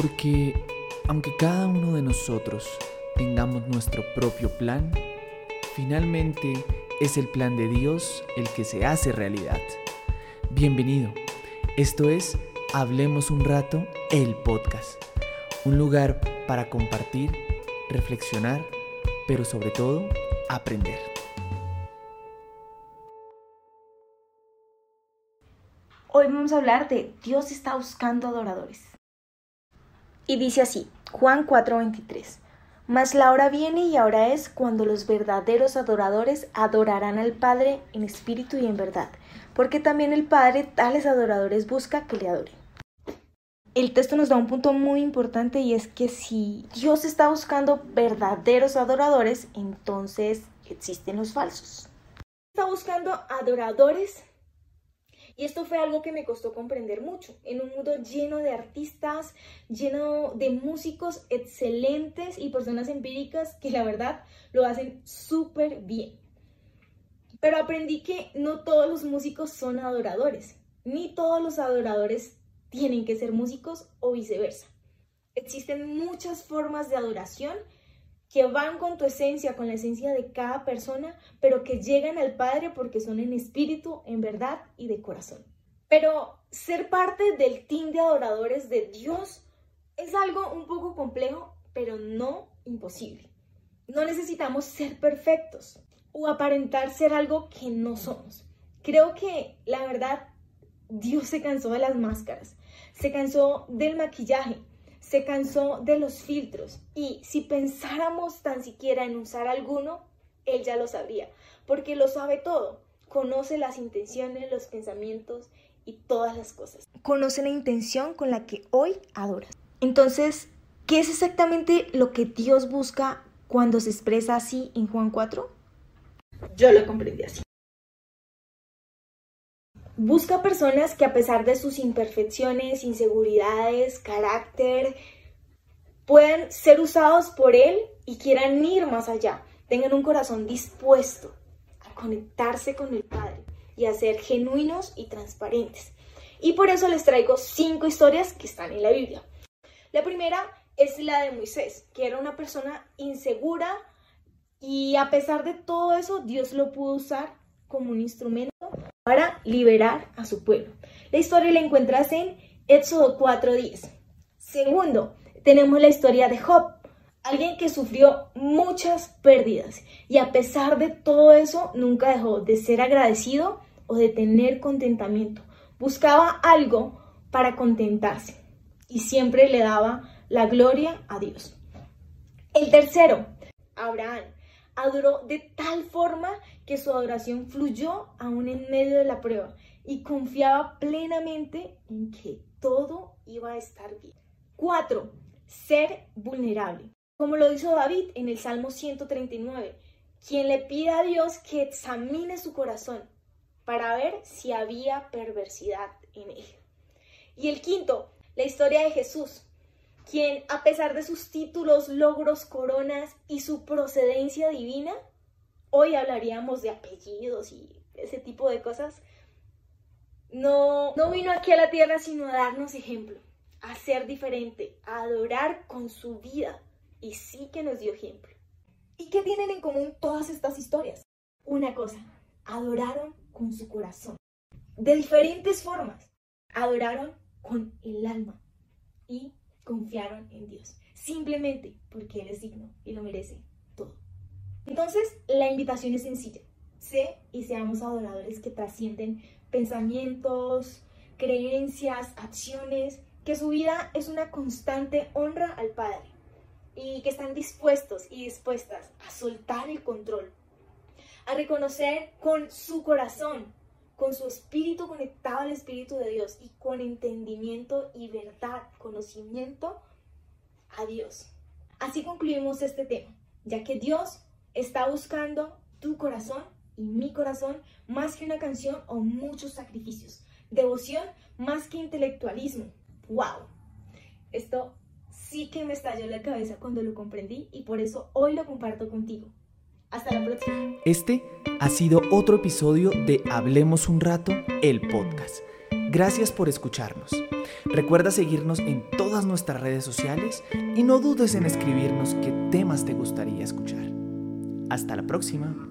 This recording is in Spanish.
Porque aunque cada uno de nosotros tengamos nuestro propio plan, finalmente es el plan de Dios el que se hace realidad. Bienvenido. Esto es Hablemos un rato, el podcast. Un lugar para compartir, reflexionar, pero sobre todo aprender. Hoy vamos a hablar de Dios está buscando adoradores. Y dice así, Juan 4:23. Mas la hora viene y ahora es cuando los verdaderos adoradores adorarán al Padre en espíritu y en verdad, porque también el Padre tales adoradores busca que le adoren. El texto nos da un punto muy importante y es que si Dios está buscando verdaderos adoradores, entonces existen los falsos. Está buscando adoradores y esto fue algo que me costó comprender mucho. En un mundo lleno de artistas, lleno de músicos excelentes y personas empíricas que la verdad lo hacen súper bien. Pero aprendí que no todos los músicos son adoradores, ni todos los adoradores tienen que ser músicos o viceversa. Existen muchas formas de adoración que van con tu esencia, con la esencia de cada persona, pero que llegan al Padre porque son en espíritu, en verdad y de corazón. Pero ser parte del team de adoradores de Dios es algo un poco complejo, pero no imposible. No necesitamos ser perfectos o aparentar ser algo que no somos. Creo que la verdad, Dios se cansó de las máscaras, se cansó del maquillaje, se cansó de los filtros y si pensáramos tan siquiera en usar alguno, él ya lo sabría, porque lo sabe todo, conoce las intenciones, los pensamientos y todas las cosas. Conoce la intención con la que hoy adoras. Entonces, ¿qué es exactamente lo que Dios busca cuando se expresa así en Juan 4? Yo lo comprendí así. Busca personas que a pesar de sus imperfecciones, inseguridades, carácter, puedan ser usados por Él y quieran ir más allá. Tengan un corazón dispuesto a conectarse con el Padre y a ser genuinos y transparentes. Y por eso les traigo cinco historias que están en la Biblia. La primera es la de Moisés, que era una persona insegura y a pesar de todo eso, Dios lo pudo usar como un instrumento para liberar a su pueblo. La historia la encuentras en Éxodo 4.10. Segundo, tenemos la historia de Job, alguien que sufrió muchas pérdidas y a pesar de todo eso nunca dejó de ser agradecido o de tener contentamiento. Buscaba algo para contentarse y siempre le daba la gloria a Dios. El tercero, Abraham, adoró de tal forma que su adoración fluyó aún en medio de la prueba y confiaba plenamente en que todo iba a estar bien. 4. Ser vulnerable. Como lo hizo David en el Salmo 139, quien le pide a Dios que examine su corazón para ver si había perversidad en él. Y el quinto, la historia de Jesús, quien a pesar de sus títulos, logros, coronas y su procedencia divina, hoy hablaríamos de apellidos y ese tipo de cosas, no, no vino aquí a la tierra sino a darnos ejemplo, a ser diferente, a adorar con su vida y sí que nos dio ejemplo. ¿Y qué tienen en común todas estas historias? Una cosa, adoraron con su corazón, de diferentes formas, adoraron con el alma y confiaron en Dios, simplemente porque Él es digno y lo merece todo. Entonces, la invitación es sencilla. Sé y seamos adoradores que trascienden pensamientos, creencias, acciones, que su vida es una constante honra al Padre y que están dispuestos y dispuestas a soltar el control, a reconocer con su corazón con su espíritu conectado al Espíritu de Dios y con entendimiento y verdad, conocimiento a Dios. Así concluimos este tema, ya que Dios está buscando tu corazón y mi corazón más que una canción o muchos sacrificios. Devoción más que intelectualismo. ¡Wow! Esto sí que me estalló la cabeza cuando lo comprendí y por eso hoy lo comparto contigo. Hasta la próxima. Este ha sido otro episodio de Hablemos un rato, el podcast. Gracias por escucharnos. Recuerda seguirnos en todas nuestras redes sociales y no dudes en escribirnos qué temas te gustaría escuchar. Hasta la próxima.